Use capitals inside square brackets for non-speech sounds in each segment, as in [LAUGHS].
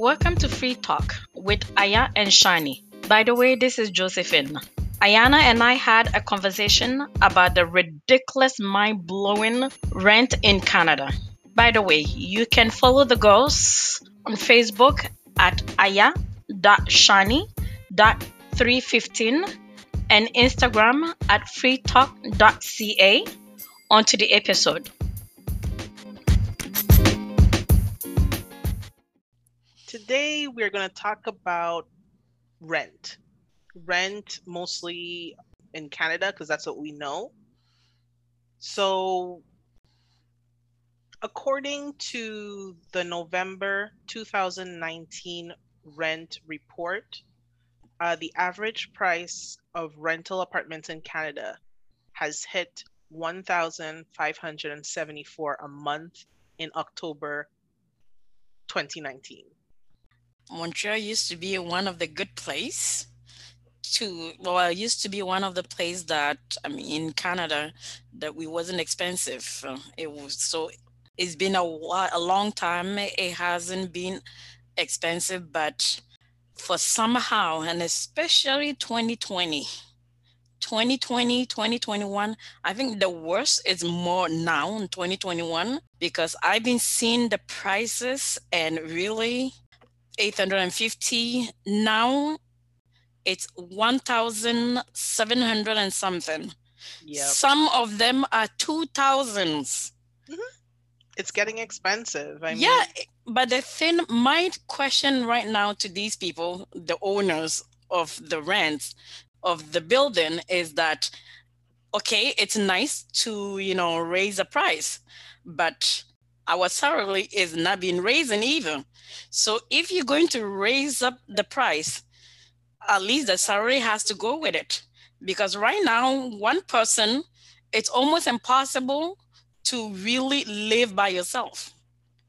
Welcome to Free Talk with Aya and Shani. By the way, this is Josephine. Ayana and I had a conversation about the ridiculous, mind blowing rent in Canada. By the way, you can follow the girls on Facebook at aya.shani.315 and Instagram at freetalk.ca. On to the episode. Today, we're going to talk about rent. Rent mostly in Canada, because that's what we know. So, according to the November 2019 rent report, uh, the average price of rental apartments in Canada has hit 1,574 a month in October 2019. Montreal used to be one of the good place to well used to be one of the place that I mean in Canada that we wasn't expensive. It was so it's been a while, a long time. It hasn't been expensive, but for somehow and especially 2020 2020 2021 i think the worst is more now in 2021 because i've been seeing the prices and really 850 now it's 1700 and something yep. some of them are 2000s mm-hmm. it's getting expensive I mean... yeah but the thing my question right now to these people the owners of the rents of the building is that okay it's nice to you know raise a price but our salary is not being raising either so if you're going to raise up the price, at least the salary has to go with it. Because right now, one person, it's almost impossible to really live by yourself.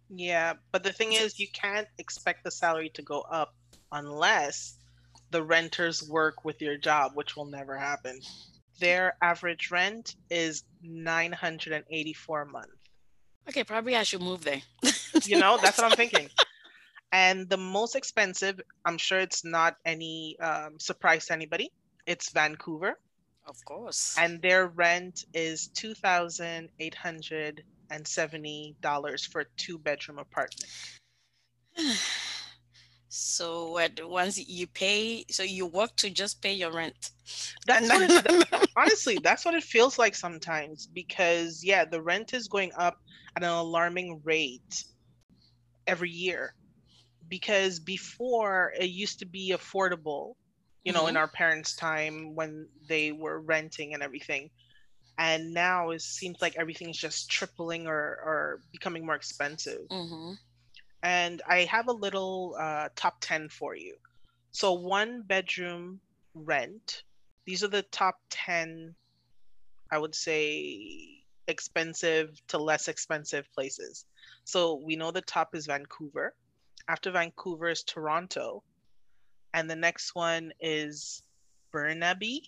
Yeah, but the thing is, you can't expect the salary to go up unless the renters work with your job, which will never happen. Their average rent is 984 a month. Okay, probably I should move there. you know, that's what I'm thinking. And the most expensive, I'm sure it's not any um, surprise to anybody, it's Vancouver. Of course. And their rent is $2,870 for a two bedroom apartment. So what once you pay so you work to just pay your rent that's what it, [LAUGHS] honestly that's what it feels like sometimes because yeah the rent is going up at an alarming rate every year because before it used to be affordable you know mm-hmm. in our parents time when they were renting and everything and now it seems like everything is just tripling or, or becoming more expensive mm-hmm. And i have a little uh, top 10 for you so one bedroom rent these are the top 10 i would say expensive to less expensive places so we know the top is vancouver after Vancouver is Toronto, and the next one is Burnaby,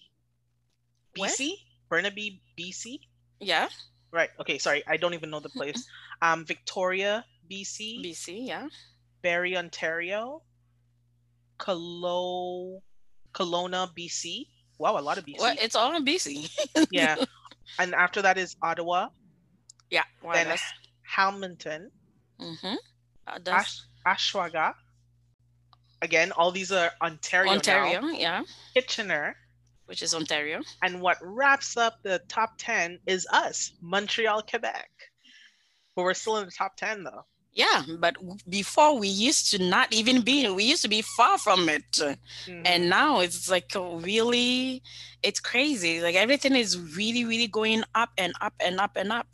BC. What? Burnaby, BC. Yeah. Right. Okay. Sorry, I don't even know the place. [LAUGHS] um, Victoria, BC. BC. Yeah. Barrie, Ontario. Colo, Kelowna, BC. Wow, a lot of BC. Well, it's all in BC. [LAUGHS] yeah. And after that is Ottawa. Yeah. Then Hamilton. Mm-hmm. Uh, that's... Oshawa. Again, all these are Ontario. Ontario, now. yeah. Kitchener. Which is Ontario. And what wraps up the top 10 is us, Montreal, Quebec. But we're still in the top 10 though. Yeah, but before we used to not even be, we used to be far from it. Mm-hmm. And now it's like really, it's crazy. Like everything is really, really going up and up and up and up.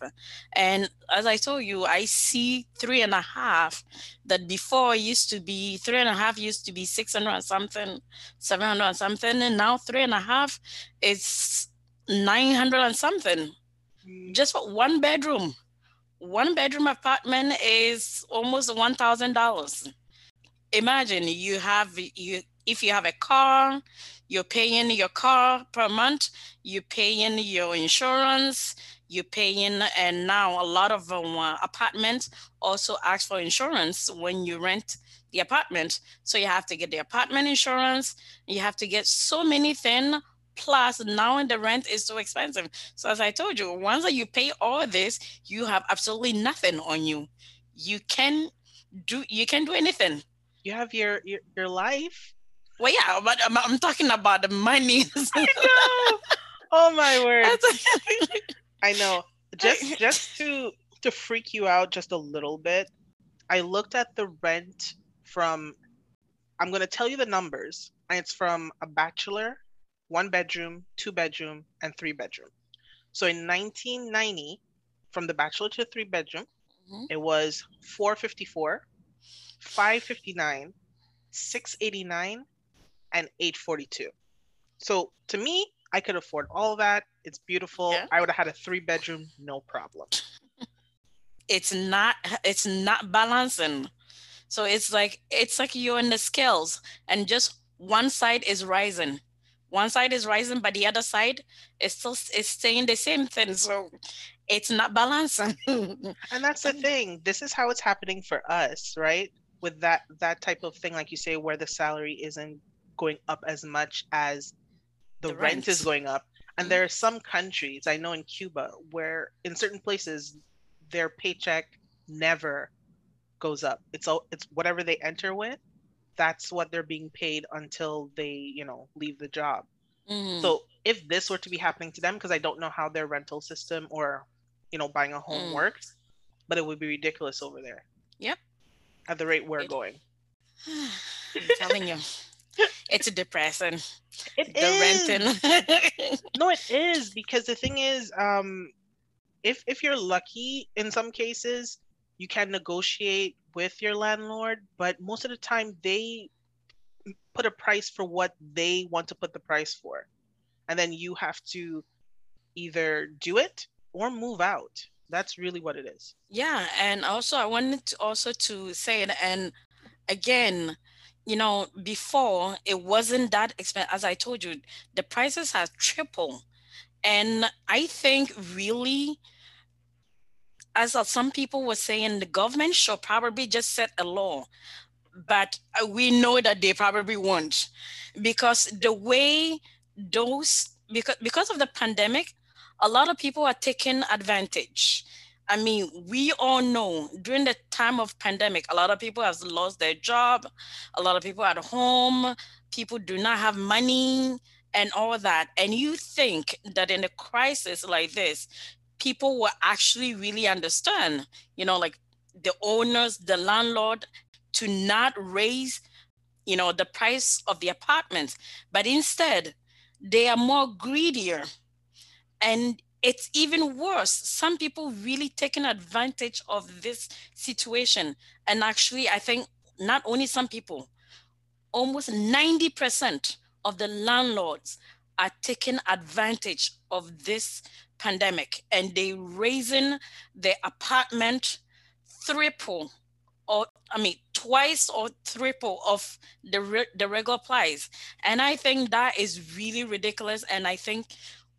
And as I told you, I see three and a half that before used to be, three and a half used to be 600 and something, 700 and something. And now three and a half is 900 and something mm-hmm. just for one bedroom one bedroom apartment is almost one thousand dollars. Imagine you have you if you have a car, you're paying your car per month, you're paying your insurance, you're paying, and now a lot of um, uh, apartments also ask for insurance when you rent the apartment. So you have to get the apartment insurance. You have to get so many things. Plus, now the rent is so expensive. So as I told you, once that you pay all this, you have absolutely nothing on you. You can do you can do anything. You have your your, your life. Well, yeah, but I'm, I'm talking about the money. [LAUGHS] I know. Oh my word. [LAUGHS] I know. Just just to to freak you out just a little bit, I looked at the rent from I'm going to tell you the numbers. And it's from a bachelor, one bedroom, two bedroom, and three bedroom. So in 1990, from the bachelor to the three bedroom, mm-hmm. it was 454, 559, 689, and 842. So to me, I could afford all that. It's beautiful. Yeah. I would have had a three bedroom, no problem. [LAUGHS] it's not it's not balancing. So it's like it's like you're in the scales and just one side is rising. One side is rising, but the other side is still is saying the same thing. So it's not balancing. [LAUGHS] and that's the thing. This is how it's happening for us, right? With that that type of thing, like you say, where the salary isn't going up as much as the, the rent. rent is going up. And mm-hmm. there are some countries, I know in Cuba, where in certain places their paycheck never goes up. It's all it's whatever they enter with, that's what they're being paid until they, you know, leave the job. Mm-hmm. So if this were to be happening to them, because I don't know how their rental system or, you know, buying a home mm. works, but it would be ridiculous over there. Yep. At the rate we're it, going. [SIGHS] I'm telling you. It's depressing. It the is. renting. [LAUGHS] no, it is because the thing is, um, if if you're lucky, in some cases, you can negotiate with your landlord, but most of the time they put a price for what they want to put the price for, and then you have to either do it or move out. That's really what it is. Yeah, and also I wanted to also to say it, and again, you know, before it wasn't that expensive. As I told you, the prices have tripled. And I think really, as some people were saying, the government should probably just set a law. But uh, we know that they probably won't. Because the way those, because, because of the pandemic, a lot of people are taking advantage I mean, we all know during the time of pandemic, a lot of people have lost their job, a lot of people at home, people do not have money and all that. And you think that in a crisis like this, people will actually really understand, you know, like the owners, the landlord, to not raise, you know, the price of the apartments, but instead they are more greedier and it's even worse. Some people really taking advantage of this situation. And actually, I think not only some people, almost 90% of the landlords are taking advantage of this pandemic and they raising the apartment triple or I mean twice or triple of the re- the regular price. And I think that is really ridiculous. And I think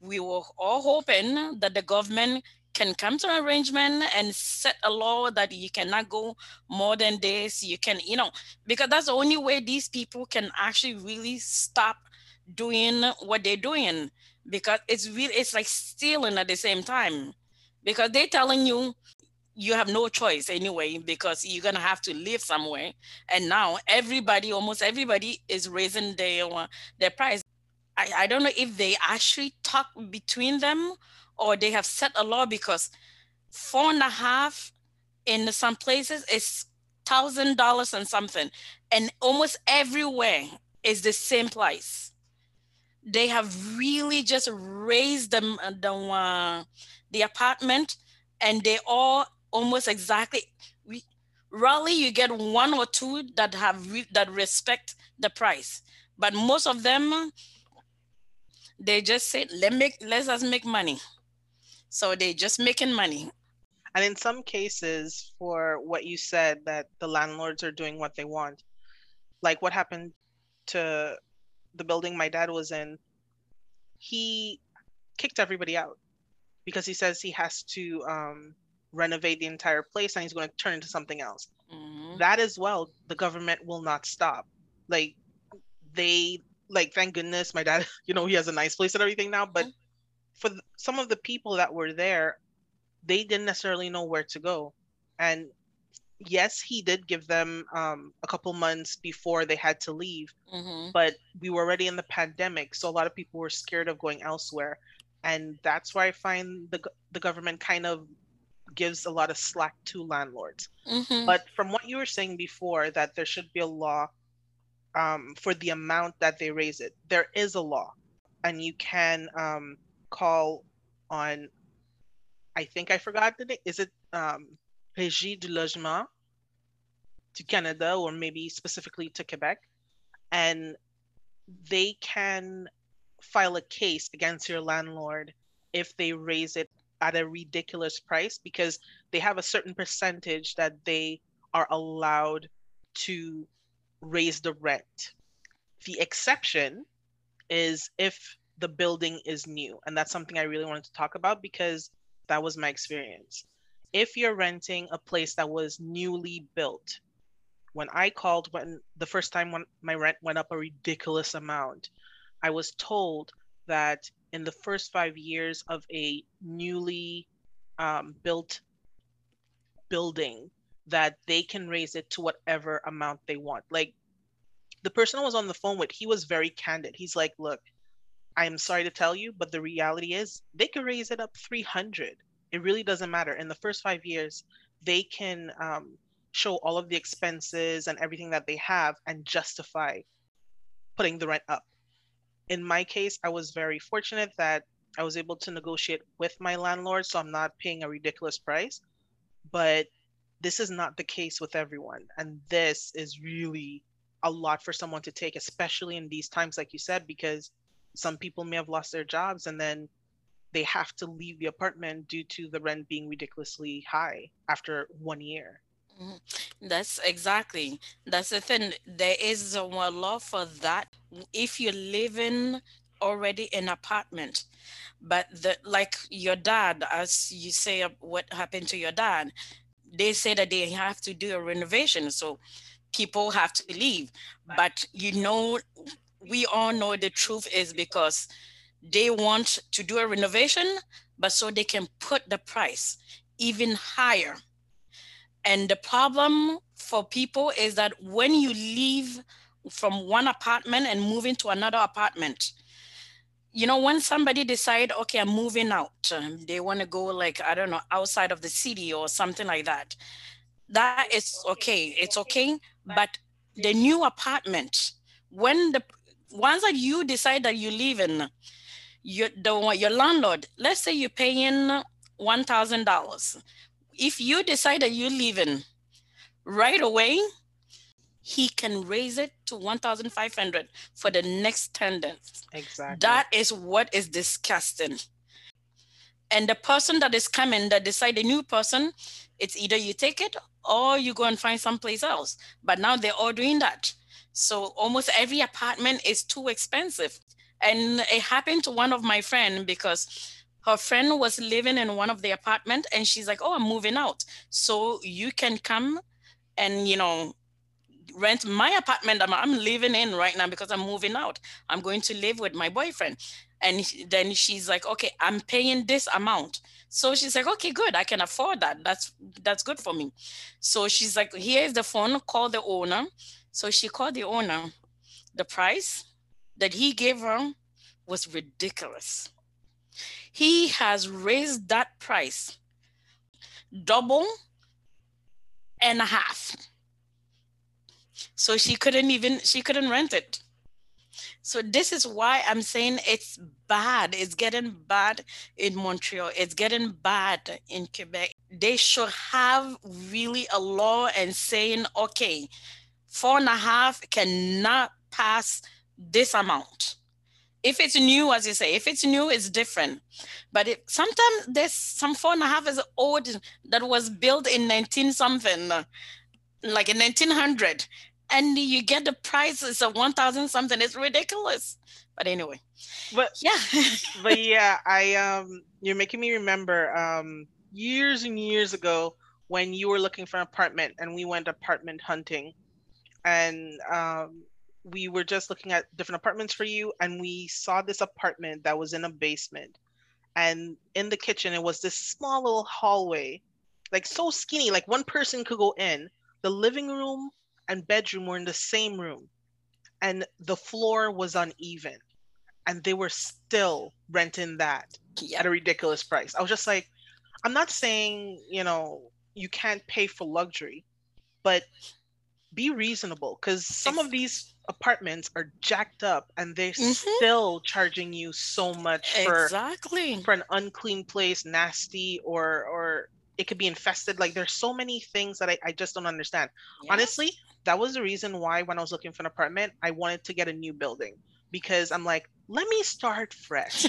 we were all hoping that the government can come to an arrangement and set a law that you cannot go more than this. You can, you know, because that's the only way these people can actually really stop doing what they're doing. Because it's really, it's like stealing at the same time. Because they're telling you you have no choice anyway because you're gonna have to live somewhere. And now everybody, almost everybody, is raising their uh, their price. I, I don't know if they actually talk between them or they have set a law because four and a half in some places is thousand dollars and something and almost everywhere is the same price they have really just raised them the, uh, the apartment and they all almost exactly we rarely you get one or two that have re, that respect the price. But most of them they just said let make let us make money. So they just making money. And in some cases for what you said that the landlords are doing what they want like what happened to the building my dad was in he kicked everybody out because he says he has to um, renovate the entire place and he's going to turn into something else mm-hmm. that as well, the government will not stop. Like they like thank goodness my dad, [LAUGHS] you know, he has a nice place and everything now, but mm-hmm. for th- some of the people that were there, they didn't necessarily know where to go. And yes, he did give them um, a couple months before they had to leave, mm-hmm. but we were already in the pandemic, so a lot of people were scared of going elsewhere, and that's why I find the the government kind of gives a lot of slack to landlords. Mm-hmm. But from what you were saying before, that there should be a law um, for the amount that they raise it, there is a law, and you can um, call on. I think I forgot the name. Is it um, Régie du Logement to Canada or maybe specifically to Quebec, and they can file a case against your landlord if they raise it at a ridiculous price because they have a certain percentage that they are allowed to raise the rent. The exception is if the building is new. And that's something I really wanted to talk about because that was my experience if you're renting a place that was newly built, when I called when the first time when my rent went up a ridiculous amount, I was told that in the first five years of a newly um, built building, that they can raise it to whatever amount they want. Like the person I was on the phone with, he was very candid. He's like, "Look, I am sorry to tell you, but the reality is they could raise it up 300 it really doesn't matter. In the first five years, they can um, show all of the expenses and everything that they have and justify putting the rent up. In my case, I was very fortunate that I was able to negotiate with my landlord, so I'm not paying a ridiculous price. But this is not the case with everyone. And this is really a lot for someone to take, especially in these times, like you said, because some people may have lost their jobs and then they have to leave the apartment due to the rent being ridiculously high after one year. Mm-hmm. That's exactly. That's the thing. There is a law for that. If you're living already in apartment, but the like your dad, as you say, what happened to your dad, they say that they have to do a renovation, so people have to leave. But you know, we all know the truth is because they want to do a renovation, but so they can put the price even higher. And the problem for people is that when you leave from one apartment and move into another apartment, you know, when somebody decide, okay, I'm moving out, um, they want to go like, I don't know, outside of the city or something like that. That is okay. It's okay. But the new apartment, when the once that you decide that you live in, your the your landlord, let's say you're paying one thousand dollars. If you decide that you're leaving right away, he can raise it to 1500 for the next 10 days. Exactly. That is what is disgusting. And the person that is coming that decide a new person, it's either you take it or you go and find someplace else. But now they're all doing that. So almost every apartment is too expensive. And it happened to one of my friend because her friend was living in one of the apartment and she's like, oh, I'm moving out. So you can come and, you know, rent my apartment I'm, I'm living in right now because I'm moving out. I'm going to live with my boyfriend. And then she's like, okay, I'm paying this amount. So she's like, okay, good. I can afford that. That's that's good for me. So she's like, here's the phone, call the owner. So she called the owner. The price that he gave her was ridiculous. He has raised that price double and a half. So she couldn't even she couldn't rent it. So this is why I'm saying it's bad. It's getting bad in Montreal. It's getting bad in Quebec. They should have really a law and saying, okay, four and a half cannot pass this amount. If it's new, as you say, if it's new, it's different. But it, sometimes there's some four and a half is old that was built in 19 something, like in 1900, and you get the price is a 1,000 something. It's ridiculous. But anyway, but yeah, [LAUGHS] but yeah, I um, you're making me remember um years and years ago when you were looking for an apartment and we went apartment hunting and um, we were just looking at different apartments for you and we saw this apartment that was in a basement. And in the kitchen it was this small little hallway like so skinny like one person could go in. The living room and bedroom were in the same room and the floor was uneven and they were still renting that at a ridiculous price. I was just like i'm not saying you know you can't pay for luxury but be reasonable because some of these apartments are jacked up and they're mm-hmm. still charging you so much for exactly for an unclean place nasty or or it could be infested like there's so many things that i, I just don't understand yes. honestly that was the reason why when i was looking for an apartment i wanted to get a new building because i'm like let me start fresh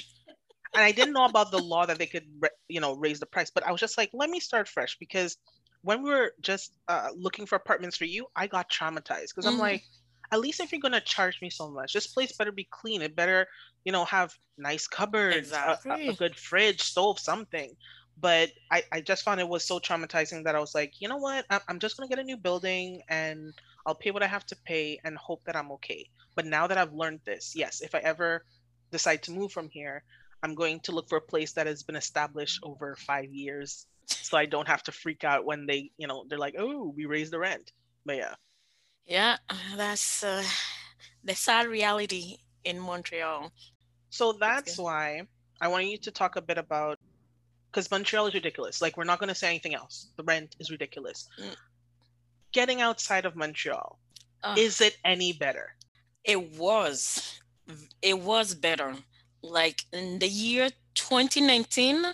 and i didn't know about the law that they could you know raise the price but i was just like let me start fresh because when we were just uh, looking for apartments for you i got traumatized because i'm mm. like at least if you're gonna charge me so much, this place better be clean. It better, you know, have nice cupboards, exactly. a, a, good fridge, stove, something. But I, I just found it was so traumatizing that I was like, you know what? I'm, I'm just gonna get a new building and I'll pay what I have to pay and hope that I'm okay. But now that I've learned this, yes, if I ever decide to move from here, I'm going to look for a place that has been established over five years so I don't have to freak out when they, you know, they're like, oh, we raised the rent. But yeah. Yeah, that's uh, the sad reality in Montreal. So that's why I want you to talk a bit about because Montreal is ridiculous. Like we're not going to say anything else. The rent is ridiculous. Mm. Getting outside of Montreal, uh, is it any better? It was. It was better. Like in the year 2019,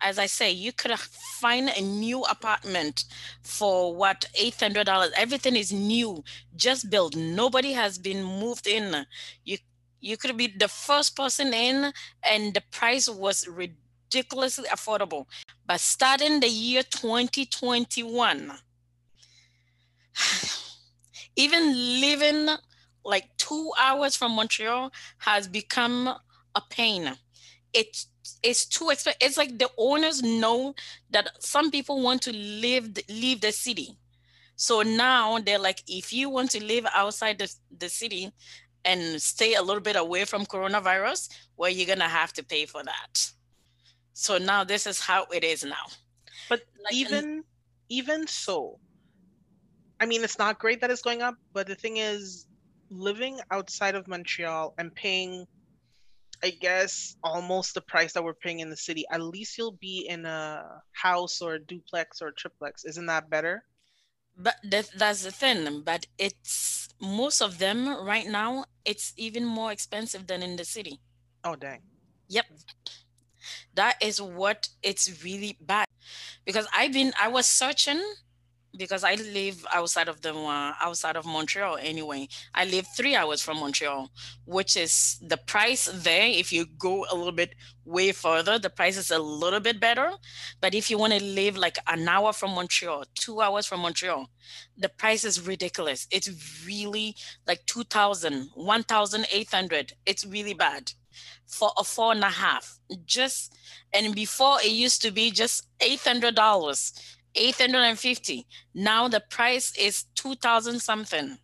as I say, you could find a new apartment for what eight hundred dollars. Everything is new, just built. Nobody has been moved in. You you could be the first person in, and the price was ridiculously affordable. But starting the year 2021, [SIGHS] even living like two hours from Montreal has become a pain. It's it's too expensive. It's like the owners know that some people want to live leave the city. So now they're like, if you want to live outside the, the city and stay a little bit away from coronavirus, well, you're gonna have to pay for that. So now this is how it is now. But like, even even so, I mean, it's not great that it's going up, but the thing is, living outside of Montreal and paying I guess almost the price that we're paying in the city. At least you'll be in a house or a duplex or a triplex. Isn't that better? But that, that's the thing. But it's most of them right now. It's even more expensive than in the city. Oh dang. Yep. That is what it's really bad. Because I've been I was searching because I live outside of the uh, outside of Montreal anyway. I live three hours from Montreal, which is the price there. If you go a little bit way further, the price is a little bit better. But if you want to live like an hour from Montreal, two hours from Montreal, the price is ridiculous. It's really like 2,000, 1,800. It's really bad for a four and a half. Just and before it used to be just eight hundred dollars 850 now the price is 2000 something.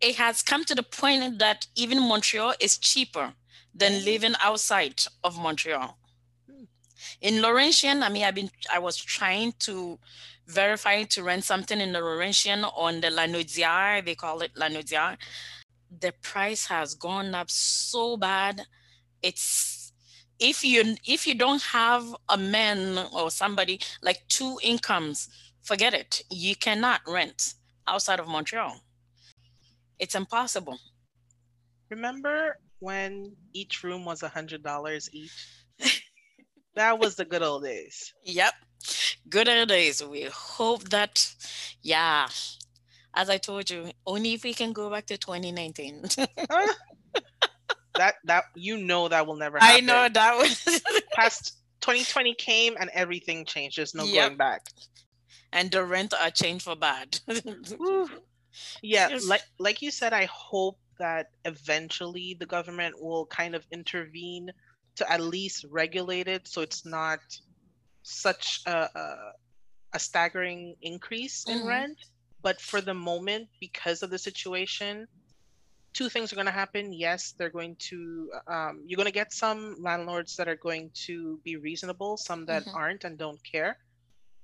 It has come to the point that even montreal is cheaper than living outside of montreal. In laurentian i mean i've been i was trying to verify to rent something in the laurentian on the lanaudière they call it lanaudière the price has gone up so bad it's if you if you don't have a man or somebody like two incomes forget it. You cannot rent outside of montreal. It's impossible. Remember when each room was a hundred dollars each? [LAUGHS] That was the good old days. Yep. Good old days. We hope that yeah. As i told you only if we can go back to 2019 [LAUGHS] [LAUGHS] that that you know that will never happen. I know that was [LAUGHS] past 2020 came and everything changed. There's no yep. going back. And the rent are changed for bad. yeah, like like you said, I hope that eventually the government will kind of intervene to at least regulate it so it's not such a, a, a staggering increase in Mhm. rent, but for the moment, because of the situation, two things are going to happen. Yes, they're going to, um, you're going to get some landlords that are going to be reasonable, some that Mhm. aren't and don't care.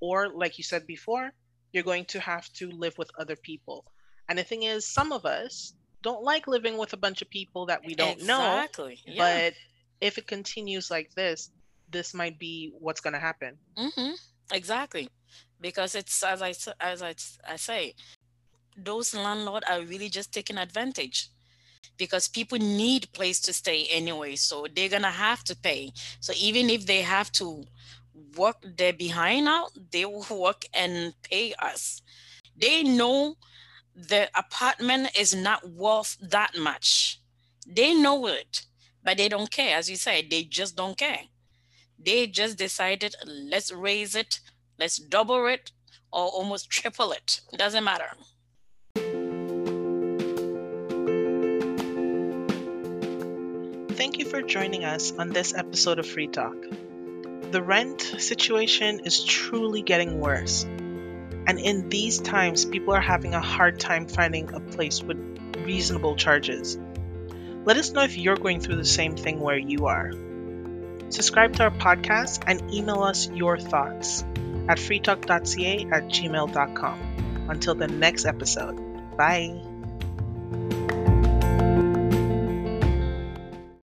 Or, like you said before, you're going to have to live with other people. And the thing is, some of us don't like living with a bunch of people that we don't know. exactly. Yeah. But if it continues like this, this might be what's going to happen. hmm Exactly, because it's as I as I say, those landlords are really just taking advantage, because people need place to stay anyway, so they're gonna have to pay. So even if they have to work their behind out, they will [LAUGHS] work and pay us. They know the apartment is not worth that much. They know it, but they don't care. As you said, they just don't care. They just decided, let's raise it, let's double it, or almost [LAUGHS] triple it. Doesn't matter. Thank you for joining us on this episode of Free Talk. The rent situation is truly getting worse. And in these times, people are having a hard time finding a place with reasonable charges. Let us know if you're going through the same thing where you are. Subscribe to our podcast and email us your thoughts at freetalk.ca at gmail.com. Until the next episode, bye.